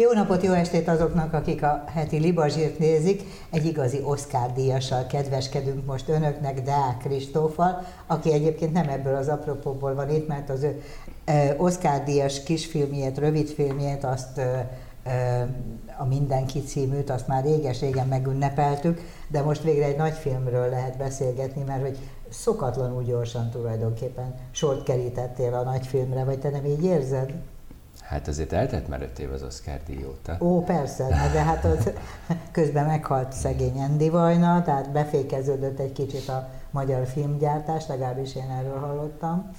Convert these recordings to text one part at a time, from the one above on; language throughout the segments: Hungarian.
Jó napot, jó estét azoknak, akik a heti Libazsírt nézik. Egy igazi Oscar díjassal kedveskedünk most önöknek, Deák Kristófal, aki egyébként nem ebből az apropóból van itt, mert az ő Oscar díjas kisfilmjét, rövidfilmjét, azt a Mindenki címűt, azt már réges-régen megünnepeltük, de most végre egy nagy filmről lehet beszélgetni, mert hogy szokatlanul gyorsan tulajdonképpen sort kerítettél a nagy filmre, vagy te nem így érzed? Hát azért eltett már öt év az Oscar díj óta. Ó, persze, de hát ott közben meghalt szegény Andy Vajna, tehát befékeződött egy kicsit a magyar filmgyártás, legalábbis én erről hallottam.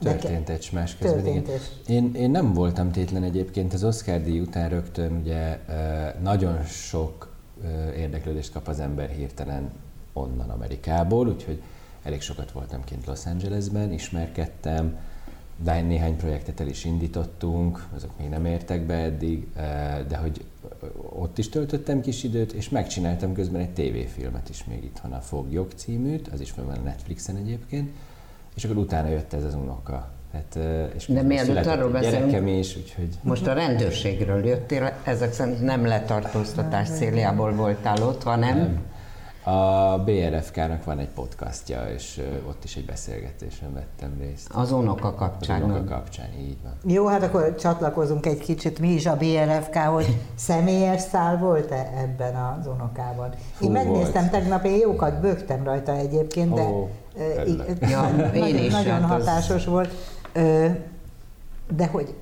Történt egy smás közben. Történt én, én nem voltam tétlen egyébként az Oscar díj után rögtön, ugye nagyon sok érdeklődést kap az ember hirtelen onnan Amerikából, úgyhogy elég sokat voltam kint Los Angelesben, ismerkedtem, de néhány projektet el is indítottunk, azok még nem értek be eddig, de hogy ott is töltöttem kis időt, és megcsináltam közben egy tévéfilmet is még itthon, a Foglyok címűt, az is van a Netflixen egyébként, és akkor utána jött ez az unoka. Hát, és De mielőtt arról beszélünk, is, úgyhogy... most a rendőrségről jöttél, ezek szerint nem letartóztatás céljából voltál ott, hanem... Nem a BRFK-nak van egy podcastja, és ott is egy beszélgetésen vettem részt. Az unoka kapcsán. Az unoka kapcsán, így van. Jó, hát akkor csatlakozunk egy kicsit mi is a BRFK, hogy személyes szál volt-e ebben az unokában? Fú, én megnéztem volt. tegnap, én jókat bögtem rajta egyébként, de oh, ja, én is nagyon hát hatásos az... volt. De hogy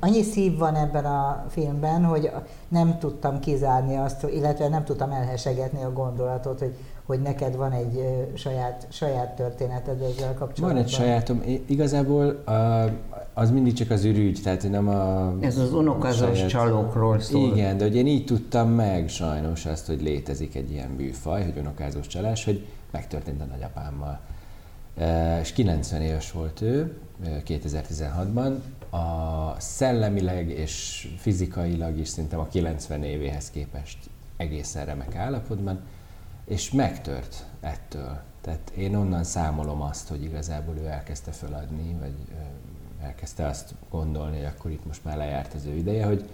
annyi szív van ebben a filmben, hogy nem tudtam kizárni azt, illetve nem tudtam elhesegetni a gondolatot, hogy, hogy neked van egy saját, saját történeted ezzel kapcsolatban. Van egy sajátom. Igazából az mindig csak az ürügy, tehát nem a... Ez az unokazós saját... csalókról szól. Igen, de hogy én így tudtam meg sajnos azt, hogy létezik egy ilyen műfaj, hogy unokázós csalás, hogy megtörtént a nagyapámmal. És 90 éves volt ő, 2016-ban, a szellemileg és fizikailag is szerintem a 90 évéhez képest egészen remek állapotban, és megtört ettől. Tehát én onnan számolom azt, hogy igazából ő elkezdte feladni, vagy elkezdte azt gondolni, hogy akkor itt most már lejárt az ő ideje, hogy,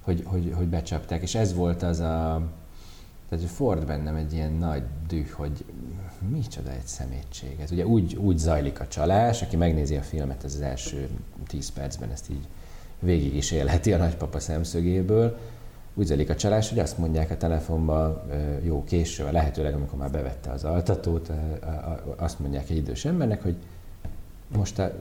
hogy, hogy, hogy becsapták. És ez volt az a, tehát Ford bennem egy ilyen nagy düh, hogy micsoda egy szemétség. Ez ugye úgy, úgy zajlik a csalás, aki megnézi a filmet, ez az első 10 percben ezt így végig is élheti a nagypapa szemszögéből. Úgy zajlik a csalás, hogy azt mondják a telefonba jó később, lehetőleg amikor már bevette az altatót, azt mondják egy idős embernek, hogy most a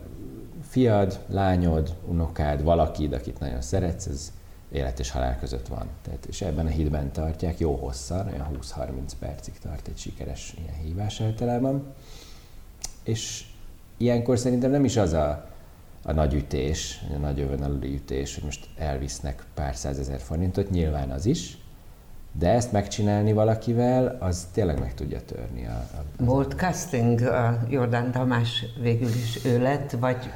fiad, lányod, unokád, valakid, akit nagyon szeretsz, ez élet és halál között van. Tehát, és ebben a hídben tartják, jó hosszan, olyan 20-30 percig tart egy sikeres ilyen hívás általában. És ilyenkor szerintem nem is az a, a nagy ütés, a nagy övönaluli ütés, hogy most elvisznek pár százezer forintot, nyilván az is, de ezt megcsinálni valakivel, az tényleg meg tudja törni. A, a, Volt casting, a Jordán Tamás végül is ő lett, vagy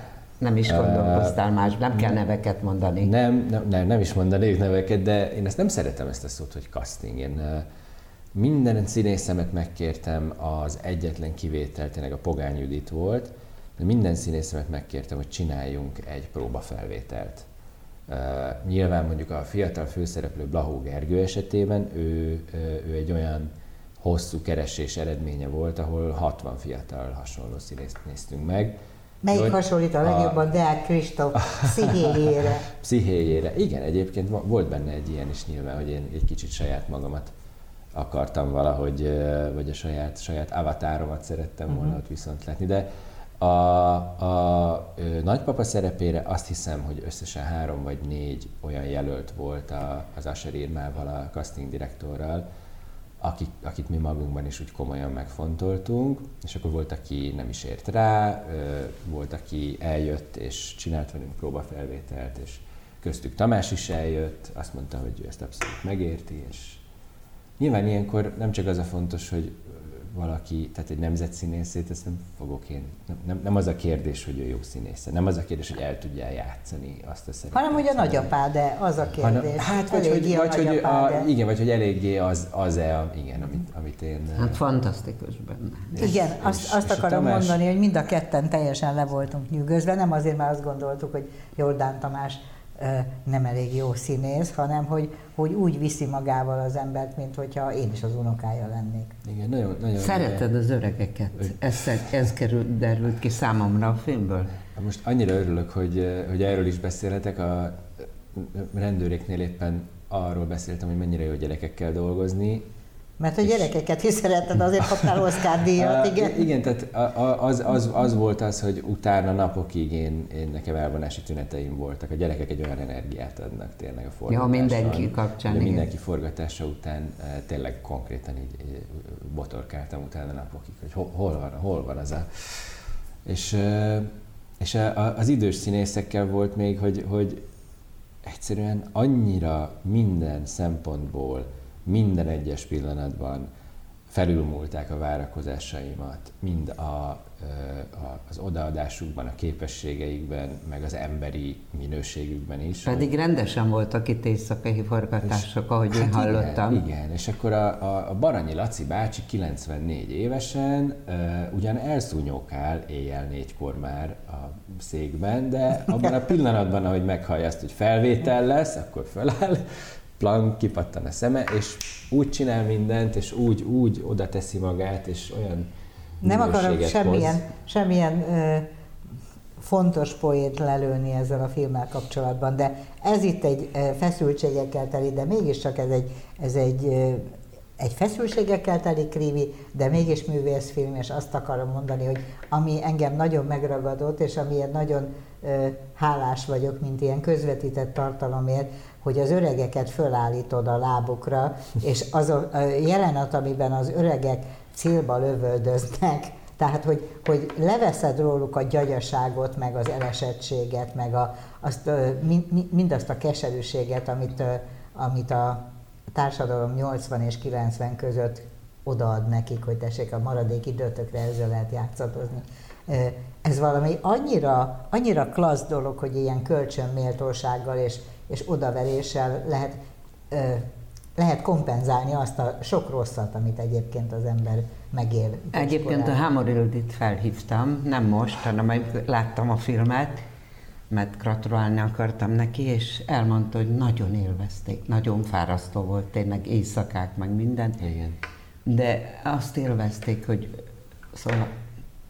nem is gondolkoztál uh, más, nem kell neveket mondani. Nem, nem, nem, nem is mondanék neveket, de én ezt nem szeretem ezt a szót, hogy casting. Én uh, minden színészemet megkértem, az egyetlen kivétel tényleg a Pogány Judit volt, de minden színészemet megkértem, hogy csináljunk egy próbafelvételt. Uh, nyilván mondjuk a fiatal főszereplő Blahó Gergő esetében ő, ő egy olyan hosszú keresés eredménye volt, ahol 60 fiatal hasonló színészt néztünk meg, Melyik hogy hasonlít a legjobban a... Deák Kristóf pszichéjére? pszichéjére. Igen, egyébként volt benne egy ilyen is nyilván, hogy én egy kicsit saját magamat akartam valahogy, vagy a saját, saját avatáromat szerettem volna uh-huh. ott viszont látni, de a, a, a nagypapa szerepére azt hiszem, hogy összesen három vagy négy olyan jelölt volt a, az Asher Irmával, a casting direktorral, akik, akit mi magunkban is úgy komolyan megfontoltunk, és akkor volt, aki nem is ért rá, volt, aki eljött és csinált velünk próbafelvételt, és köztük Tamás is eljött, azt mondta, hogy ezt abszolút megérti, és nyilván ilyenkor nem csak az a fontos, hogy valaki, tehát egy nemzetszínészét, ezt nem fogok én, nem, nem, nem az a kérdés, hogy ő jó színész, nem az a kérdés, hogy el tudja játszani azt a szerepet. Hanem, hogy a nagyapá, de az a kérdés. Hanem, hát, vagy, hogy, vagy, hogy a, igen, vagy hogy eléggé az, az-e, igen, amit, amit én... Hát fantasztikus benne. Igen, és, azt, és, azt és akarom Tamás... mondani, hogy mind a ketten teljesen le voltunk nyűgözve, nem azért, mert azt gondoltuk, hogy Jordán Tamás nem elég jó színész, hanem hogy, hogy úgy viszi magával az embert, mint hogyha én is az unokája lennék. Igen, nagyon, nagyon Szereted az öregeket? Ez, ez került, derült ki számomra a filmből. Most annyira örülök, hogy, hogy erről is beszélhetek. A rendőréknél éppen arról beszéltem, hogy mennyire jó gyerekekkel dolgozni, mert a gyerekeket is szereted, azért kaptál Oscar díjat, igen? Igen, tehát az, az, az volt az, hogy utána napokig én, én nekem elvonási tüneteim voltak. A gyerekek egy olyan energiát adnak tényleg a forgatáson. Ja, mindenki kapcsán. Igen. Mindenki forgatása után tényleg konkrétan így botorkáltam utána napokig, hogy hol, van, hol van az a... És, és az idős színészekkel volt még, hogy, hogy egyszerűen annyira minden szempontból minden egyes pillanatban felülmúlták a várakozásaimat, mind a, a, az odaadásukban, a képességeikben, meg az emberi minőségükben is. Pedig rendesen voltak itt éjszakai forgatások, és, ahogy hát én hallottam. Igen, igen. és akkor a, a, a Baranyi Laci bácsi 94 évesen uh, ugyan elszúnyókál éjjel négykor már a székben, de abban a pillanatban, ahogy meghallja azt, hogy felvétel lesz, akkor föláll, plan, kipattan a szeme, és úgy csinál mindent, és úgy, úgy oda teszi magát, és olyan Nem akarok semmilyen, semmilyen ö, fontos poét lelőni ezzel a filmmel kapcsolatban, de ez itt egy feszültségekkel teli, de mégiscsak ez egy, ez egy egy feszültségekkel teli krívi, de mégis művészfilm, és azt akarom mondani, hogy ami engem nagyon megragadott, és amiért nagyon ö, hálás vagyok, mint ilyen közvetített tartalomért, hogy az öregeket fölállítod a lábukra, és az a jelenet, amiben az öregek célba lövöldöznek, tehát, hogy, hogy leveszed róluk a gyagyaságot, meg az elesettséget, meg a, azt, mindazt a keserűséget, amit, amit a társadalom 80 és 90 között odaad nekik, hogy tessék a maradék időtökre ezzel lehet játszadozni. Ez valami annyira, annyira klassz dolog, hogy ilyen kölcsönméltósággal és és odaveréssel lehet, lehet kompenzálni azt a sok rosszat, amit egyébként az ember megél. Egyébként a Hamorildit felhívtam, nem most, hanem láttam a filmet, mert gratulálni akartam neki, és elmondta, hogy nagyon élvezték, nagyon fárasztó volt, tényleg éjszakák, meg minden. Igen. De azt élvezték, hogy szóval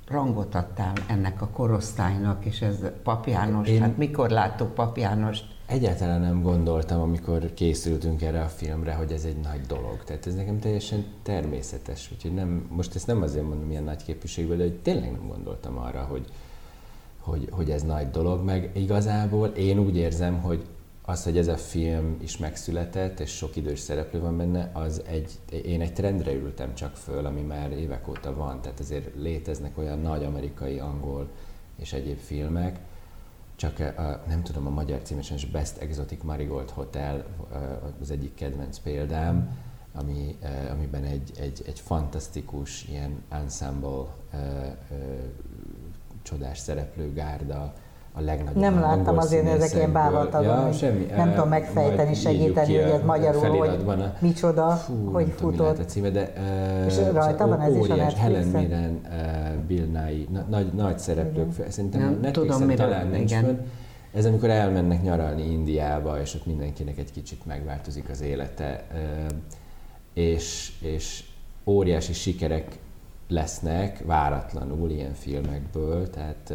rangot adtál ennek a korosztálynak, és ez Pap János, Én... hát mikor láttuk Pap Jánost Egyáltalán nem gondoltam, amikor készültünk erre a filmre, hogy ez egy nagy dolog. Tehát ez nekem teljesen természetes. Úgyhogy nem, most ezt nem azért mondom ilyen nagy képviségben, de hogy tényleg nem gondoltam arra, hogy, hogy, hogy ez nagy dolog. Meg igazából én úgy érzem, hogy az, hogy ez a film is megszületett, és sok idős szereplő van benne, az egy, én egy trendre ültem csak föl, ami már évek óta van. Tehát azért léteznek olyan nagy amerikai, angol és egyéb filmek, csak a, nem tudom a magyar címesen, és Best Exotic Marigold Hotel az egyik kedvenc példám, ami, amiben egy, egy, egy fantasztikus ilyen ensemble csodás szereplő gárda, a legnagyobb Nem láttam azért, ezek ilyen bávatalon, ja, semmi, nem tudom megfejteni, segíteni, hogy ez magyarul, hogy a, micsoda, fú, hogy futott. a címe, de uh, és rajta van ez is a Helen Mirren, uh, Bill Nye, na, nagy, nagy szereplők, igen. szerintem nem, a Netflixen tudom, talán nincs igen. Ez amikor elmennek nyaralni Indiába, és ott mindenkinek egy kicsit megváltozik az élete, és, és óriási sikerek lesznek váratlanul ilyen filmekből, tehát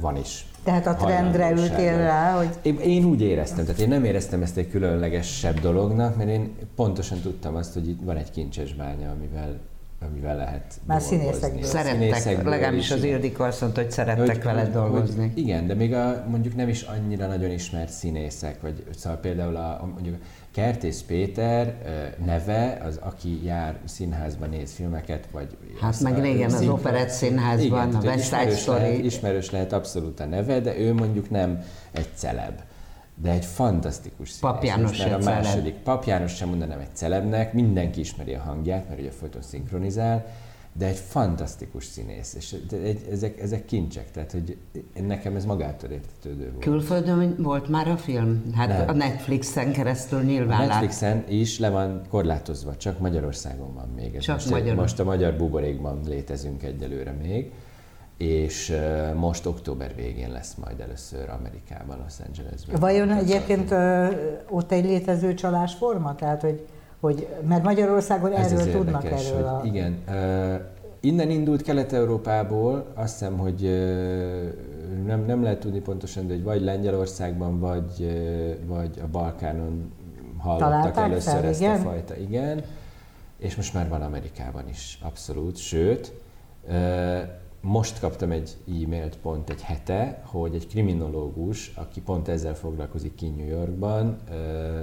van is tehát a trendre ültél rá, hogy... Én, én úgy éreztem, tehát én nem éreztem ezt egy különlegesebb dolognak, mert én pontosan tudtam azt, hogy itt van egy kincses bánya, amivel amivel lehet Már színészekből. Szerettek, legalábbis az Ildikó azt mondta, hogy szerettek hogy, vele hogy, dolgozni. Hogy, igen, de még a mondjuk nem is annyira nagyon ismert színészek, vagy szóval például a, mondjuk Kertész Péter neve, az aki jár színházban néz filmeket, vagy... Hát meg régen az Operett Színházban, igen, a West Side Story. Lehet, ismerős lehet abszolút a neve, de ő mondjuk nem egy celeb de egy fantasztikus színész. Pap János a második. Pap János sem mondanám egy celebnek, mindenki ismeri a hangját, mert ugye folyton szinkronizál, de egy fantasztikus színész, és egy, ezek, ezek kincsek, tehát hogy nekem ez magától értetődő volt. Külföldön volt már a film? Hát Nem. a Netflixen keresztül nyilván A Netflixen lát... is le van korlátozva, csak Magyarországon van még. Ez csak most, Magyarul. most a magyar buborékban létezünk egyelőre még, és most október végén lesz majd először Amerikában, Los Angelesben. Vajon egyébként ott egy létező csalásforma? Tehát, hogy, hogy mert Magyarországon Ez erről tudnak érdekes, erről a... Igen. Innen indult Kelet-Európából, azt hiszem, hogy nem, nem lehet tudni pontosan, de hogy vagy Lengyelországban, vagy, vagy a Balkánon hallottak Találták először fel, ezt igen? a fajta. Igen. És most már van Amerikában is, abszolút. Sőt, most kaptam egy e-mailt pont egy hete, hogy egy kriminológus, aki pont ezzel foglalkozik ki New Yorkban,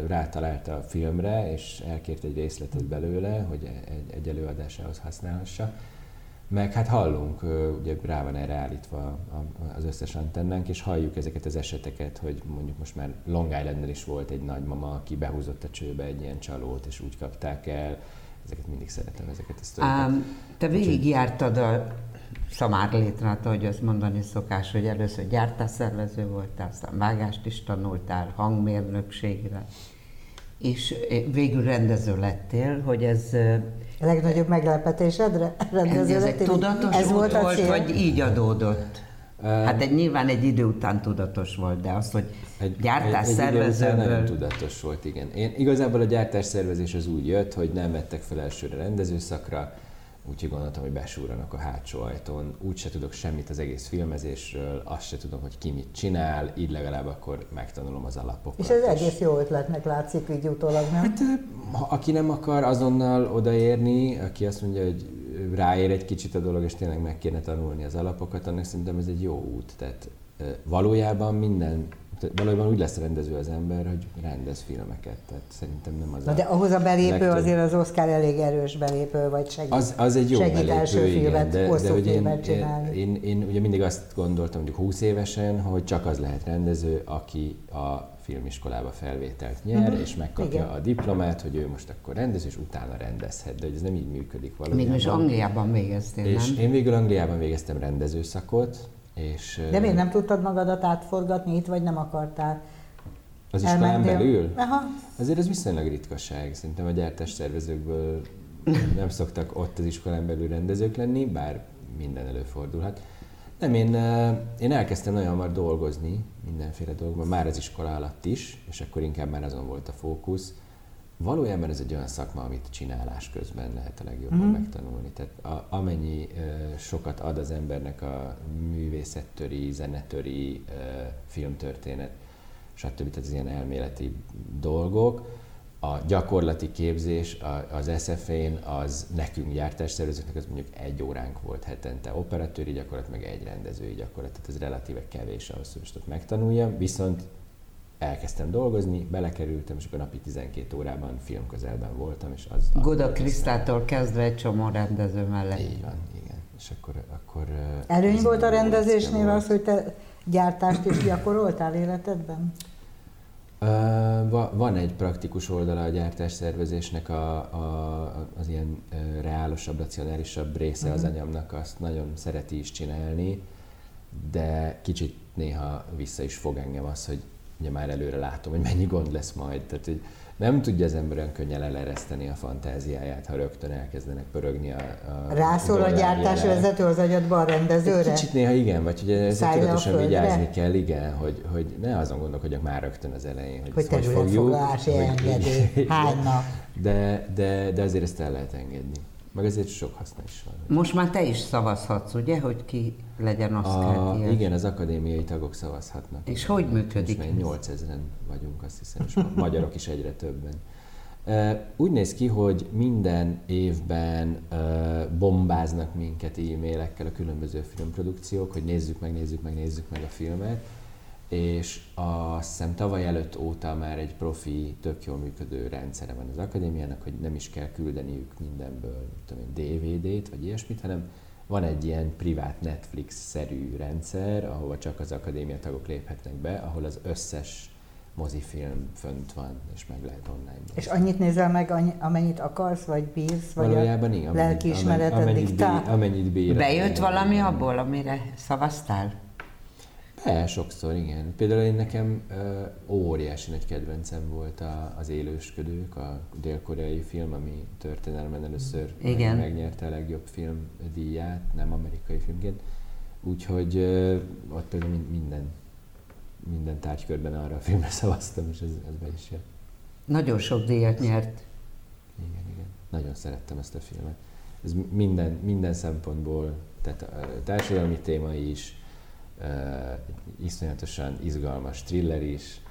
rátalálta a filmre, és elkért egy részletet belőle, hogy egy, egy előadásához használhassa. Meg hát hallunk, ugye rá van erre állítva az összes antennánk, és halljuk ezeket az eseteket, hogy mondjuk most már Long island is volt egy nagymama, aki behúzott a csőbe egy ilyen csalót, és úgy kapták el. Ezeket mindig szeretem, ezeket a sztorikat. Um, te végigjártad a szamár létrát, ahogy azt mondani szokás, hogy először gyártásszervező voltál, aztán vágást is tanultál, hangmérnökségre, és végül rendező lettél, hogy ez a legnagyobb meglepetésedre rendező ez lettél? tudatos ez volt, volt, volt vagy így adódott? Hát egy, nyilván egy idő után tudatos volt, de az, hogy egy, gyártás egy, szervezőből... Egy nagyon tudatos volt, igen. Én igazából a gyártás szervezés az úgy jött, hogy nem vettek fel elsőre rendezőszakra, úgyhogy gondoltam, hogy besúranak a hátsó ajtón, úgyse tudok semmit az egész filmezésről, azt se tudom, hogy ki mit csinál, így legalább akkor megtanulom az alapokat. És ez és... egész jó ötletnek látszik így utólag, nem? Hát, ha, aki nem akar azonnal odaérni, aki azt mondja, hogy ráér egy kicsit a dolog, és tényleg meg kéne tanulni az alapokat, annak szerintem ez egy jó út. Tehát valójában minden valójában úgy lesz rendező az ember, hogy rendez filmeket, tehát szerintem nem az Na a de ahhoz a belépő legtöbb... azért az Oscar elég erős belépő, vagy segít, az, az egy jó segít belépő, első igen, filmet, de, de hogy én, én, én, én, ugye mindig azt gondoltam, hogy 20 évesen, hogy csak az lehet rendező, aki a filmiskolába felvételt nyer, uh-huh. és megkapja Igen. a diplomát, hogy ő most akkor rendez, és utána rendezhet, de hogy ez nem így működik valójában. Még most Angliában végeztél, és nem? én végül Angliában végeztem rendezőszakot, és, De miért nem tudtad magadat átforgatni itt, vagy nem akartál? Az iskolán belül? Aha. Azért ez viszonylag ritkaság. Szerintem a gyártás szervezőkből nem szoktak ott az iskolán belül rendezők lenni, bár minden előfordulhat. Nem, én, én elkezdtem nagyon hamar dolgozni mindenféle dolgokban, már az iskola alatt is, és akkor inkább már azon volt a fókusz, valójában ez egy olyan szakma, amit csinálás közben lehet a legjobban mm. megtanulni. Tehát a, amennyi uh, sokat ad az embernek a művészettöri, zenetöri, uh, filmtörténet, stb. Tehát az ilyen elméleti dolgok, a gyakorlati képzés az SF-én, az nekünk gyártásszervezőknek az mondjuk egy óránk volt hetente operatőri gyakorlat, meg egy rendezői gyakorlat, tehát ez relatíve kevés ahhoz, hogy most ott megtanuljam, viszont elkezdtem dolgozni, belekerültem, és akkor napi 12 órában filmközelben voltam, és az... Goda Krisztától kezdve egy csomó rendező mellett. Így van, igen. És akkor... akkor Előny volt a rendezésnél az, hogy te gyártást is gyakoroltál életedben? Uh, van egy praktikus oldala a gyártás szervezésnek, a, a, az ilyen reálosabb, racionálisabb része uh-huh. az mhm. anyamnak, azt nagyon szereti is csinálni, de kicsit néha vissza is fog engem az, hogy ugye már előre látom, hogy mennyi gond lesz majd. Tehát, hogy nem tudja az ember olyan könnyen elereszteni a fantáziáját, ha rögtön elkezdenek pörögni a, a Rászól a gyártásvezető az agyadba a rendezőre? Egy kicsit néha igen, vagy hogy ezzel tudatosan vigyázni kell, igen, hogy, hogy ne azon gondolkodjak már rögtön az elején, hogy, hogy hogy fogjuk. Hogy engedély, hány nap. De, de, de azért ezt el lehet engedni. Meg ezért sok haszna is van. Most már te is szavazhatsz, ugye, hogy ki legyen Oscar a, Igen, az akadémiai tagok szavazhatnak. És hogy működik Most 8000-en vagyunk, azt hiszem, és magyarok is egyre többen. Úgy néz ki, hogy minden évben bombáznak minket e-mailekkel a különböző filmprodukciók, hogy nézzük meg, nézzük meg, nézzük meg a filmet, és azt hiszem tavaly előtt óta már egy profi, tök jól működő rendszere van az akadémiának, hogy nem is kell küldeniük mindenből tudom DVD-t vagy ilyesmit, hanem van egy ilyen privát Netflix-szerű rendszer, ahova csak az akadémia tagok léphetnek be, ahol az összes mozifilm fönt van, és meg lehet online. És annyit nézel meg, amennyit akarsz, vagy bírsz, vagy Valójában igen, lelkiismereted diktál? Amennyit bír. Bejött valami abból, amire szavaztál? Be, sokszor, igen. Például én nekem uh, óriási nagy kedvencem volt a, az Élősködők, a dél-koreai film, ami történelmen először igen. megnyerte a legjobb film díját, nem amerikai filmként. Úgyhogy ott például minden, minden tárgykörben arra a filmre szavaztam, és ez, ez be is jött. Nagyon sok díjat nyert. Igen, igen. Nagyon szerettem ezt a filmet. Ez minden, minden szempontból, tehát a társadalmi téma is, iszonyatosan izgalmas thriller is,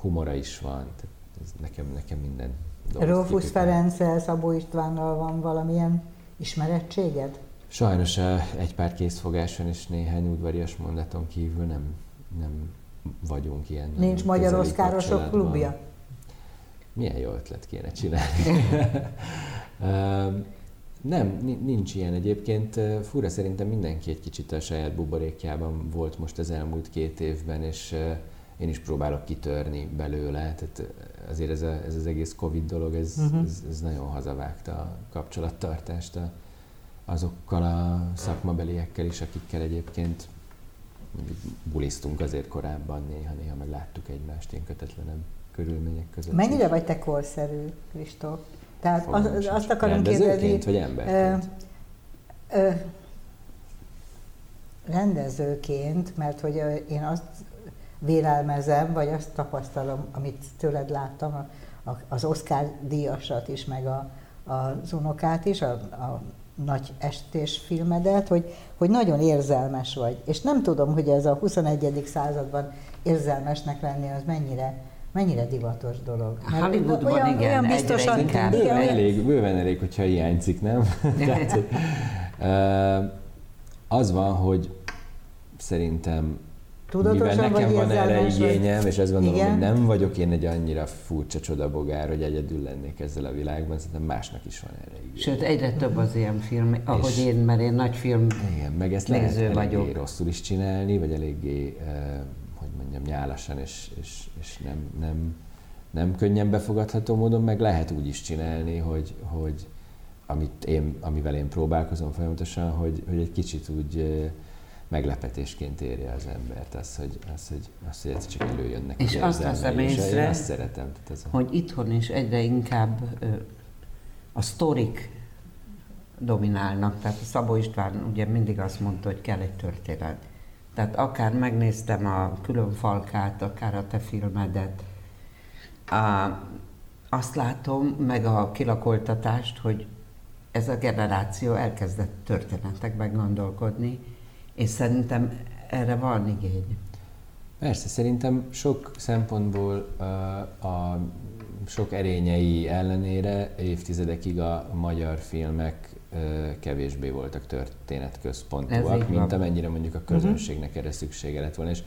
humora is van, tehát ez nekem, nekem minden Rófusz Ferenccel, Szabó Istvánnal van valamilyen ismerettséged? Sajnos egy pár készfogáson és néhány udvarias mondaton kívül nem, nem vagyunk ilyen. Nincs Magyar Oszkárosok klubja? Milyen jó ötlet kéne csinálni. nem, nincs ilyen egyébként. Fura szerintem mindenki egy kicsit a saját buborékjában volt most az elmúlt két évben, és én is próbálok kitörni belőle. Tehát azért ez, a, ez az egész Covid dolog, ez, uh-huh. ez, ez nagyon hazavágta a kapcsolattartást a, azokkal a szakmabeliekkel is, akikkel egyébként mondjuk bulisztunk azért korábban, néha-néha meg láttuk egymást ilyen kötetlenebb körülmények között. Mennyire is. vagy te korszerű, Kristóf? Tehát az, azt akarom kérdezni... vagy emberként? Ö, ö, rendezőként, mert hogy én azt vélelmezem, vagy azt tapasztalom, amit tőled láttam, az Oscar díjasat is, meg a, az unokát is, a, a nagy estés filmedet, hogy, hogy nagyon érzelmes vagy. És nem tudom, hogy ez a 21. században érzelmesnek lenni, az mennyire mennyire divatos dolog. Mert Hollywoodban olyan, igen, olyan biztosan, inkább. Bőven elég, bőven elég, hogyha hiányzik, nem? Tehát, az van, hogy szerintem Tudatosan mivel nekem van erre igényem, és azt gondolom, Igen? hogy nem vagyok én egy annyira furcsa csodabogár, hogy egyedül lennék ezzel a világban, szerintem másnak is van erre igényem. Sőt, egyre több az ilyen film, ahogy és én, mert én nagy film Igen, meg ezt lehet eléggé vagyok. rosszul is csinálni, vagy eléggé, uh, nyálasan, és, és, és nem, nem, nem könnyen befogadható módon, meg lehet úgy is csinálni, hogy, hogy amit én, amivel én próbálkozom folyamatosan, hogy, hogy egy kicsit úgy meglepetésként érje az embert, az, hogy, az, hogy, az, hogy ez csak előjönnek. És azt veszem észre, azt szeretem. Tehát ez a... hogy itthon is egyre inkább a sztorik dominálnak. Tehát a Szabó István ugye mindig azt mondta, hogy kell egy történet. Tehát akár megnéztem a külön falkát, akár a te filmedet, a, azt látom, meg a kilakoltatást, hogy ez a generáció elkezdett történetekben gondolkodni, és szerintem erre van igény. Persze, szerintem sok szempontból a, a sok erényei ellenére évtizedekig a magyar filmek kevésbé voltak történetközpontúak, mint amennyire mondjuk a mhm. közönségnek erre szüksége lett volna. És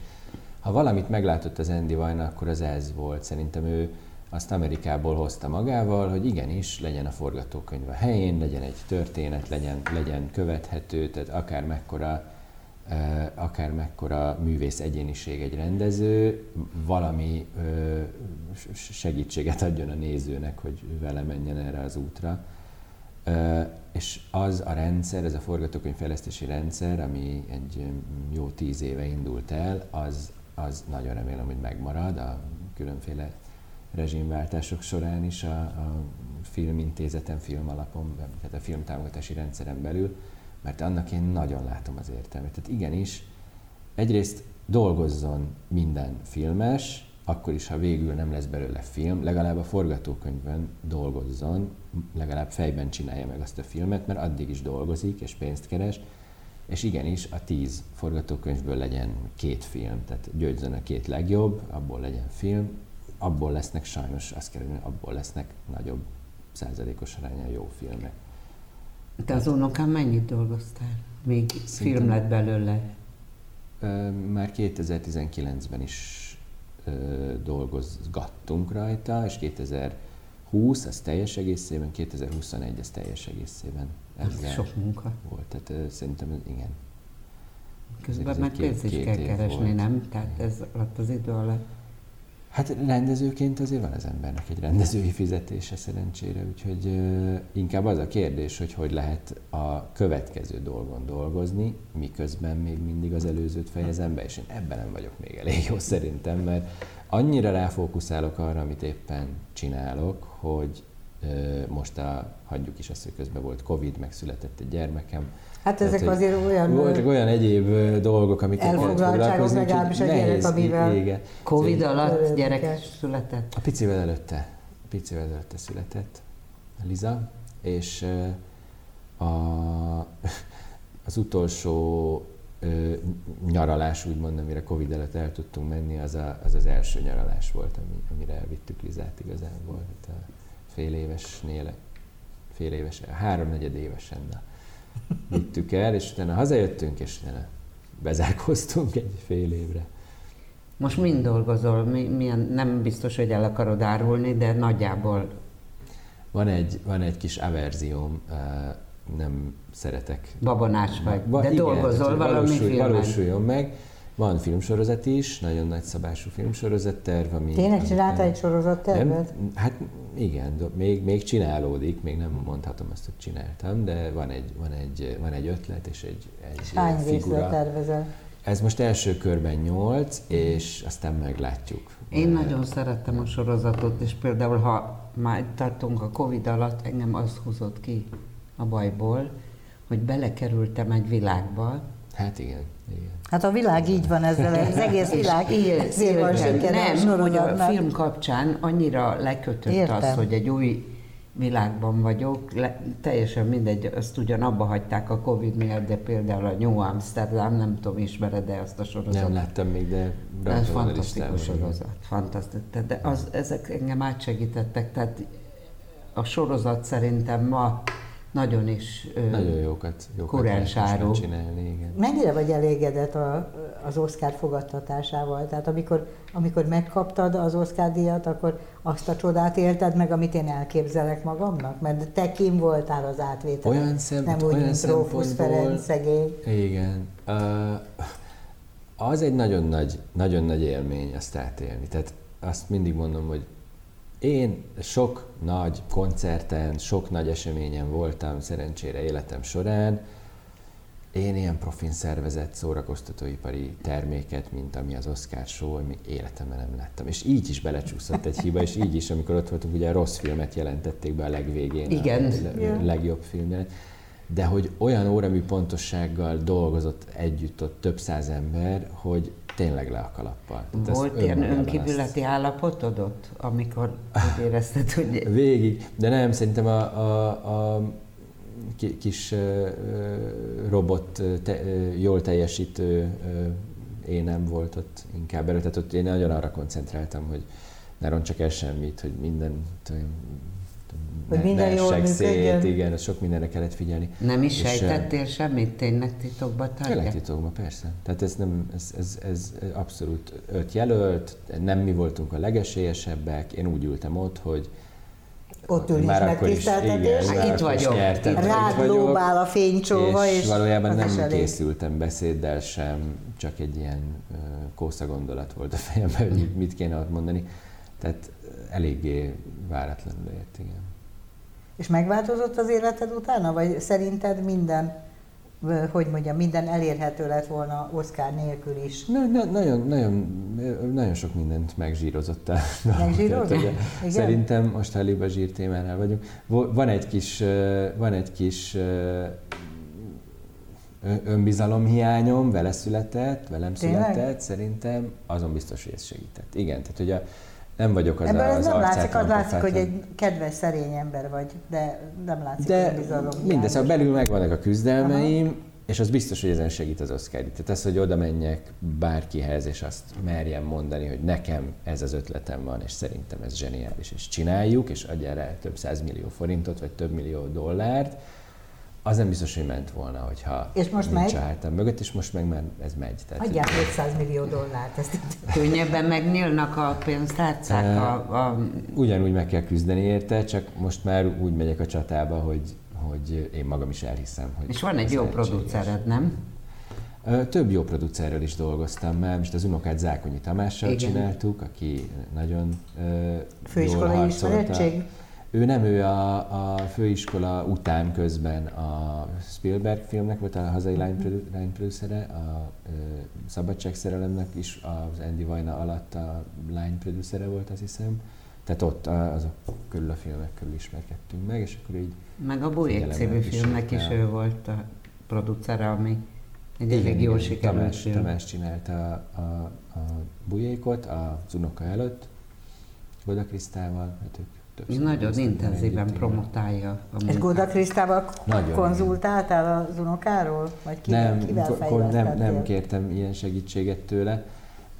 ha valamit meglátott az Andy Vajna, akkor az ez volt. Szerintem ő azt Amerikából hozta magával, hogy igenis legyen a forgatókönyv a helyén, legyen egy történet, legyen, legyen követhető, tehát akár mekkora akár mekkora művész egyéniség egy rendező, valami segítséget adjon a nézőnek, hogy vele menjen erre az útra. És az a rendszer, ez a forgatókönyvfejlesztési rendszer, ami egy jó tíz éve indult el, az, az nagyon remélem, hogy megmarad a különféle rezsimváltások során is a, a filmintézeten, filmalapon, tehát a filmtámogatási rendszeren belül, mert annak én nagyon látom az értelmét. Tehát igenis, egyrészt dolgozzon minden filmes, akkor is, ha végül nem lesz belőle film, legalább a forgatókönyvön dolgozzon, legalább fejben csinálja meg azt a filmet, mert addig is dolgozik és pénzt keres, és igenis a tíz forgatókönyvből legyen két film, tehát győzzön a két legjobb, abból legyen film, abból lesznek sajnos, azt kell, hogy abból lesznek nagyobb százalékos arányan jó filmek. Te az unokám mennyit dolgoztál? Még Szerintem, film lett belőle? Már 2019-ben is dolgozgattunk rajta, és 2020 az teljes egészében, 2021 az teljes egészében. Ez sok munka. Volt, tehát szerintem igen. Közben meg pénzt is kell keresni, volt. nem? Tehát ez alatt az idő alatt Hát rendezőként azért van az embernek egy rendezői fizetése szerencsére, úgyhogy uh, inkább az a kérdés, hogy hogy lehet a következő dolgon dolgozni, miközben még mindig az előzőt fejezem be, és én ebben nem vagyok még elég jó szerintem, mert annyira ráfókuszálok arra, amit éppen csinálok, hogy most a, hagyjuk is azt, hogy közben volt Covid, meg született egy gyermekem. Hát ezek Tehát, azért olyan... Voltak olyan egyéb dolgok, kellett foglalkozni. legalábbis a gyerek, amivel... Igen. Covid alatt gyerek született? A picivel előtte. A picivel előtte született Liza, és a, az utolsó ö, nyaralás, úgymond, amire Covid előtt el tudtunk menni, az a, az, az első nyaralás volt, ami, amire elvittük Lizát igazából. Hát a fél évesnél, fél éves, háromnegyed évesen na, vittük el, és utána hazajöttünk, és utána bezárkoztunk egy fél évre. Most mind dolgozol? Mi, milyen, nem biztos, hogy el akarod árulni, de nagyjából... Van egy, van egy kis averzióm, nem szeretek. Babonás vagy, ba, de igen, dolgozol valami valósul, filmen. Valósuljon meg. Van filmsorozat is, nagyon nagy szabású filmsorozatterv, ami... Tényleg csinálta egy sorozattervet? Hát igen, még, még csinálódik, még nem mondhatom azt, hogy csináltam, de van egy, van egy, van egy ötlet és egy, egy Hány figura. tervezel? Ez most első körben nyolc, és aztán meglátjuk. Én nagyon szerettem a sorozatot, és például ha már tartunk a Covid alatt, engem az húzott ki a bajból, hogy belekerültem egy világba. Hát igen. Igen. Hát a világ így van ezzel, az egész világ így van Nem, hogy a film kapcsán annyira lekötött Értem. az, hogy egy új világban vagyok, le, teljesen mindegy, azt ugyan abba hagyták a Covid miatt, de például a New Amsterdam, nem tudom, ismered-e azt a sorozatot? Nem láttam még, de Ez fantasztikus sorozat, fantasztikus. De az, ezek engem átsegítettek, tehát a sorozat szerintem ma nagyon is nagyon jókat, jókat csinálni. Igen. Mennyire vagy elégedett a, az Oscar fogadtatásával? Tehát amikor, amikor megkaptad az Oscar díjat, akkor azt a csodát élted meg, amit én elképzelek magamnak? Mert te kim voltál az átvétel. Olyan szem, nem úgy, olyan mint Rófusz Ferenc szegény. Igen. Uh, az egy nagyon nagy, nagyon nagy élmény azt átélni. Tehát azt mindig mondom, hogy én sok nagy koncerten, sok nagy eseményen voltam szerencsére életem során. Én ilyen profin szervezett szórakoztatóipari terméket, mint ami az Oscar show, még életemben nem láttam. És így is belecsúszott egy hiba, és így is, amikor ott voltunk, ugye a rossz filmet jelentették be a legvégén. Igen. A, a legjobb filmet. De hogy olyan óramű pontossággal dolgozott együtt ott több száz ember, hogy tényleg le a kalappal. Tehát Volt ilyen önkívületi azt... állapotod ott, amikor úgy érezted, hogy... Végig, de nem, szerintem a, a, a kis robot te, jól teljesítő én nem volt ott inkább előtt, tehát ott én nagyon arra koncentráltam, hogy ne roncsak el semmit, hogy minden hogy minden jól szét, igen, az sok mindenre kellett figyelni. Nem is és sejtettél uh, semmit, tényleg titokba tartja? Tényleg titokba, persze. Tehát ez, nem, ez, ez, ez abszolút öt jelölt, nem mi voltunk a legesélyesebbek, én úgy ültem ott, hogy ott ül már is megtiszteltetés. Hát itt vagyok. Nyertem, Rád vagyok, lóbál a fénycsóva, és, és valójában nem elég. készültem beszéddel sem, csak egy ilyen uh, kósza gondolat volt a fejemben, hogy mit kéne ott mondani. Tehát eléggé váratlanul ért, igen. És megváltozott az életed utána, vagy szerinted minden, hogy mondjam, minden elérhető lett volna Oscar nélkül is? Na, na, nagyon, nagyon, nagyon sok mindent megzsírozott el. Megzsírozott? Szerintem most ha a zsír témánál vagyunk. Van egy kis, van egy kis önbizalomhiányom, vele született, velem Tényleg? született, szerintem azon biztos, hogy ez segített. Igen, tehát hogy a, nem vagyok az Ebből a, az nem látszik, az látszik, hogy egy kedves, szerény ember vagy, de nem látszik, de hogy bizalom. Mindez, a belül megvannak a küzdelmeim, Aha. és az biztos, hogy ezen segít az Oscar. Tehát az, hogy oda menjek bárkihez, és azt merjem mondani, hogy nekem ez az ötletem van, és szerintem ez zseniális, és csináljuk, és adjál rá több millió forintot, vagy több millió dollárt, az nem biztos, hogy ment volna, hogyha és most nincs megy? álltam mögött, és most meg már ez megy. Tehát, Adják 500 millió dollárt. Ezt Könnyebben megnyílnak a pénztárcák? A, a... Ugyanúgy meg kell küzdeni érte, csak most már úgy megyek a csatába, hogy, hogy én magam is elhiszem. Hogy és van egy jó producered, nem? Több jó producerrel is dolgoztam már, most az unokát Zákonyi Tamással Igen. csináltuk, aki nagyon Főiskolai ismerettség? Ő nem, ő a, a főiskola után közben a Spielberg filmnek volt a hazai lány, lány producere, a ö, Szabadságszerelemnek is az Andy Vajna alatt a lány producere volt, azt hiszem. Tehát ott azok körül a filmek körül ismerkedtünk meg, és akkor így Meg a Bujék című filmnek is ő volt a producere, ami egy elég jól sikerült Tamás, film. Tamás csinálta a, a, a Bujékot az unoka előtt, Goda Krisztával, hát ők többször Nagyon intenzíven promotálja a És munkát. Góda Krisztával Nagyon, konzultáltál az unokáról? Vagy kivel, nem, kivel nem, nem kértem ilyen segítséget tőle.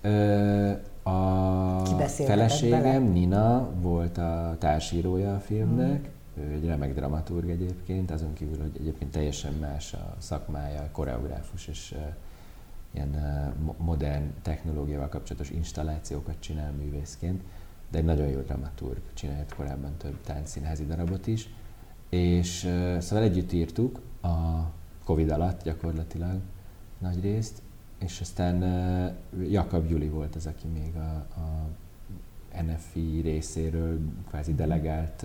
Ö, a Ki feleségem, bele? Nina, volt a társírója a filmnek. Hmm. Ő egy remek dramaturg egyébként, azon kívül, hogy egyébként teljesen más a szakmája, koreográfus és ilyen modern technológiával kapcsolatos installációkat csinál művészként, de egy nagyon jó dramaturg, csinált korábban több táncszínházi darabot is, és szóval együtt írtuk a Covid alatt gyakorlatilag nagy részt, és aztán Jakab Gyuli volt az, aki még a, a NFI részéről kvázi delegált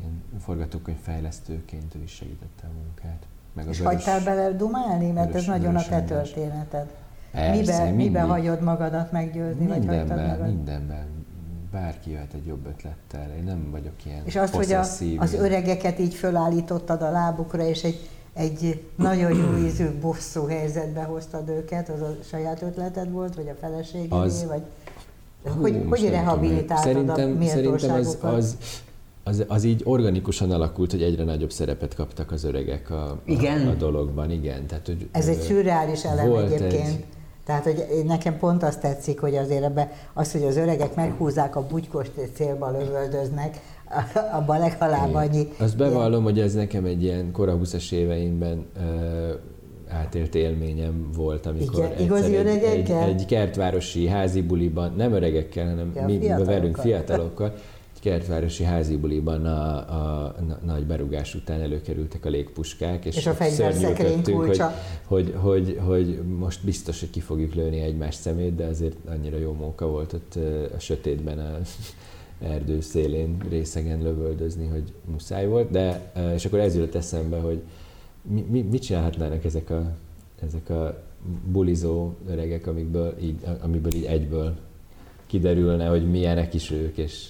ilyen forgatókönyvfejlesztőként ő is segítette a munkát. Meg a És Vörös- hagytál bele dumálni? Mert ez Vörös- nagyon a te történeted. Persze, miben, miben mindig. hagyod magadat meggyőzni? vagy Mindenben, magad? mindenben. Bárki jöhet egy jobb ötlettel. Én nem vagyok ilyen És azt, hogy a, az öregeket így fölállítottad a lábukra, és egy, egy nagyon jó ízű bosszú helyzetbe hoztad őket, az a saját ötleted volt, vagy a feleségedé, Az- vagy Hú, hogy, rehabilitáltad szerintem, a Szerintem az, az, az, az így organikusan alakult, hogy egyre nagyobb szerepet kaptak az öregek a, Igen? a, a dologban, igen. Tehát, hogy, Ez egy szürreális elem volt egyébként. egy- Tehát, hogy nekem pont azt tetszik, hogy azért ebbe az, hogy az öregek meghúzzák a bugykost és célba lövöldöznek, abban legalább Igen. annyi. Azt bevallom, hogy ez nekem egy ilyen kora 20-as éveimben átélt élményem volt, amikor Igen, igazi egy, egy, egy kertvárosi házi buliban, nem öregekkel, hanem Ja, mi velünk fiatalokkal, egy kertvárosi házi buliban a, a, na- nagy berugás után előkerültek a légpuskák, és, És a fegyverszekrény szörnyűködtünk, hogy, kulcsa. hogy, hogy, hogy most biztos, hogy ki fogjuk lőni egymás szemét, de azért annyira jó móka volt ott a sötétben a erdő szélén részegen lövöldözni, hogy muszáj volt, de és akkor ez jutott eszembe, hogy mi, mi, mit csinálhatnának ezek a, ezek a bulizó öregek, amikből így, amiből így egyből kiderülne, hogy milyenek is ők, és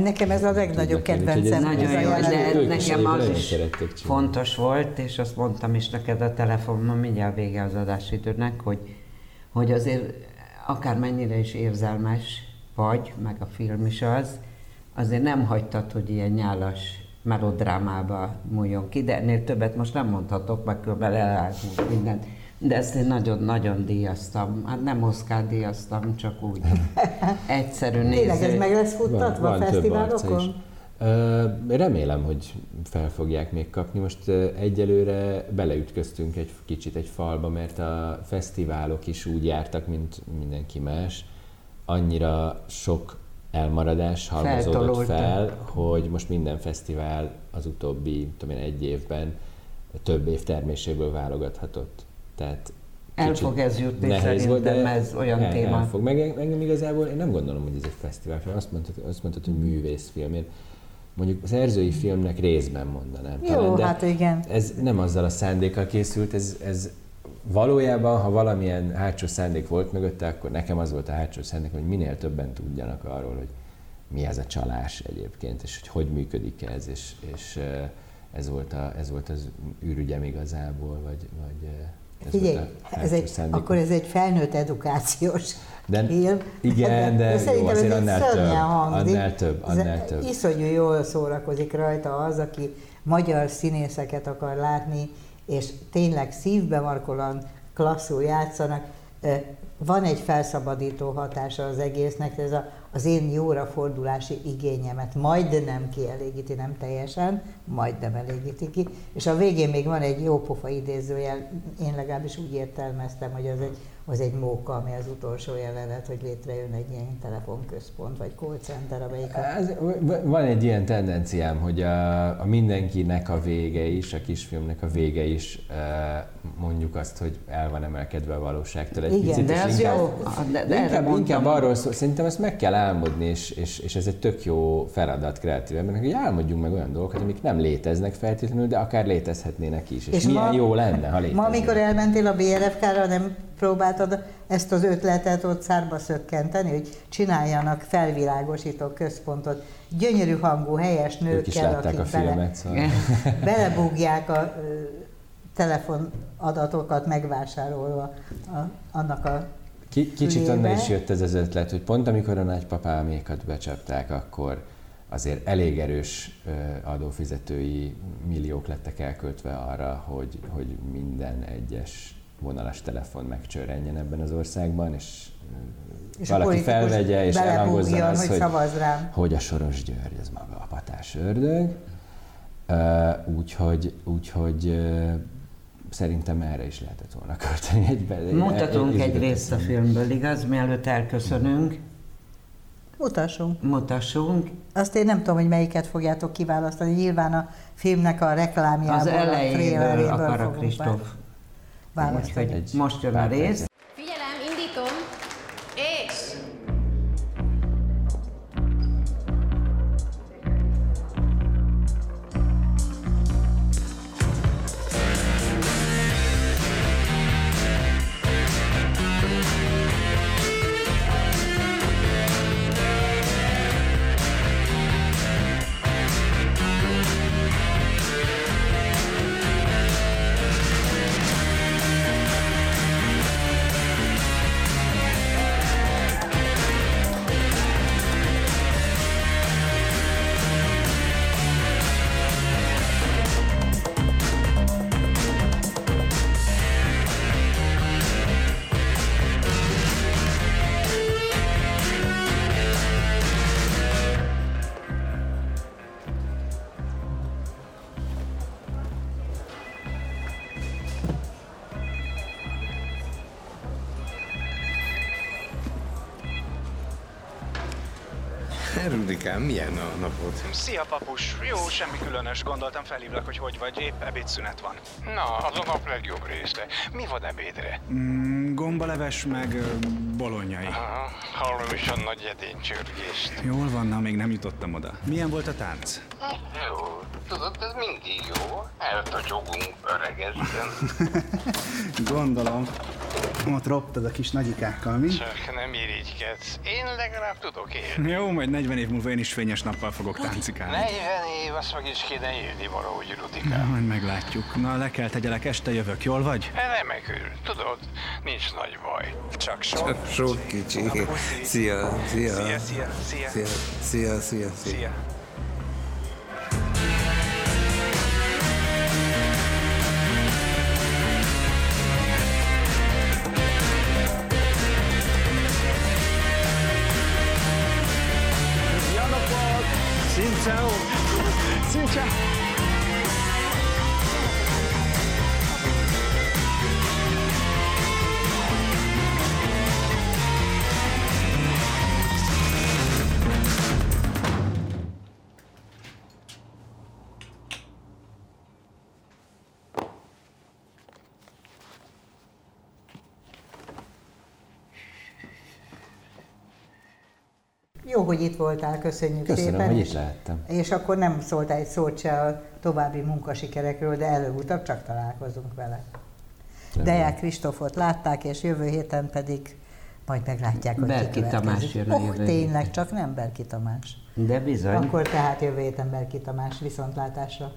Nekem ez a legnagyobb kedvencem. ez- Nagyon jó, de nekem az is fontos volt, és azt mondtam is neked a telefonon, mindjárt vége az adásidőnek, hogy, hogy azért akármennyire is érzelmes vagy, meg a film is az, azért nem hagytad, hogy ilyen nyálas melodrámába múljon ki, de ennél többet most nem mondhatok, meg körülbelül elárult mindent. De ezt én nagyon-nagyon díjaztam. Hát nem Oscar díjaztam, csak úgy. Egyszerű Tényleg ez néző. meg lesz futtatva a több arca is. fesztiválokon? Remélem, hogy fel fogják még kapni. Most egyelőre beleütköztünk egy kicsit egy falba, mert a fesztiválok is úgy jártak, mint mindenki más. Annyira sok elmaradás halmozódott fel, hogy most minden fesztivál az utóbbi tudom én, egy évben több év terméséből válogathatott. Tehát El fog ez jutni nehéz szerintem, ez olyan el, téma. El fog. Meg engem igazából én nem gondolom, hogy ez egy fesztiválfilm. Azt mondtad, azt mondtad hogy művészfilm. Én mondjuk szerzői filmnek részben mondanám. Jó, talán, de hát igen. ez nem azzal a szándékkal készült, ez, ez valójában, ha valamilyen hátsó szándék volt mögötte, akkor nekem az volt a hátsó szándék, hogy minél többen tudjanak arról, hogy mi ez a csalás egyébként, és hogy hogy működik ez, és, és ez, volt a, ez volt az űrügyem igazából, vagy, vagy ez Figyelj, a ez egy, akkor ez egy felnőtt edukációs De- film. igen, de jó, szerintem azért annál több, hangzik. annál több, annál több. Iszonyú jól szórakozik rajta az, aki magyar színészeket akar látni, és tényleg szívbemarkolan klasszul játszanak. Van egy felszabadító hatása az egésznek, ez a, az én jóra fordulási igényemet. Majdnem kielégíti, nem teljesen, majdnem elégíti ki, és a végén még van egy jó pofa idézőjel, én legalábbis úgy értelmeztem, hogy az egy, az egy móka, ami az utolsó jelenet, hogy létrejön egy ilyen telefonközpont, vagy call center, amelyik a Ez, van egy ilyen tendenciám, hogy a, a mindenkinek a vége is, a kisfilmnek a vége is eh, mondjuk azt, hogy el van emelkedve a valóságtól egy Igen, picit. De az inkább, jó. De, de inkább, inkább arról szól, szerintem ezt meg kell álmodni, és, és, és ez egy tök jó feladat kreatív embernek, hogy álmodjunk meg olyan dolgokat, amik nem léteznek feltétlenül, de akár létezhetnének is. És, És milyen ma- jó lenne, ha Ma, léteznének. amikor elmentél a BRFK-ra, nem próbáltad ezt az ötletet ott szárba szökkenteni, hogy csináljanak felvilágosító központot, gyönyörű hangú, helyes nőkkel, látták a filmet, bele, szóval. belebúgják a telefonadatokat megvásárolva a, annak a Kicsit onnan is jött ez az ötlet, hogy pont amikor a nagypapámékat becsapták, akkor azért elég erős adófizetői milliók lettek elköltve arra, hogy, hogy minden egyes vonalas telefon megcsörrenjen ebben az országban, és, és valaki felvegye és elhangozza azt, hogy, hogy, rám. hogy a Soros György, ez maga a patás ördög. Úgyhogy, úgyhogy szerintem erre is lehetett volna költeni egy egy Mutatunk egy részt a filmből, igaz? Mielőtt elköszönünk. Mutassunk. Mutassunk. Azt én nem tudom, hogy melyiket fogjátok kiválasztani. Nyilván a filmnek a reklámjából, Az elejéből akar a Kristóf. Választani. Most jön a rész. Rudikám, milyen a napod? Szia, papus. Jó, semmi különös. Gondoltam felhívlak, hogy hogy vagy. Épp ebédszünet van. Na, az a nap legjobb része. Mi van ebédre? Mm, gombaleves, meg bolonyai. Aha, hallom is a nagy edénycsörgést. Jól van, na, még nem jutottam oda. Milyen volt a tánc? Jó, tudod, ez mindig jó. Eltacsogunk öregezten. Gondolom. Ott roptad a kis nagyikákkal, mi? Csak nem irigykedsz. Én legalább tudok élni. Jó, majd 40 év múlva én is fényes nappal fogok táncikálni. 40 év, azt meg is kéne élni valahogy, Rudikám. Na, majd meglátjuk. Na, le kell tegyelek, este jövök, jól vagy? Remekül, tudod, nincs nagy baj. Csak sok. Csak sok kicsi. Szia, szia. Szia, szia, szia. Szia, szia, szia. szia. emoção. Cíntia. Hogy itt voltál, köszönjük Köszönöm, szépen. hogy itt lehettem. És akkor nem szóltál egy szót se a további munkasikerekről, de előbb-utóbb csak találkozunk vele. Deják Kristófot látták, és jövő héten pedig majd meglátják, hogy Berki Tamás jön a jövő oh, tényleg, csak nem Berki Tamás. De bizony. Akkor tehát jövő héten Berki Tamás viszontlátásra.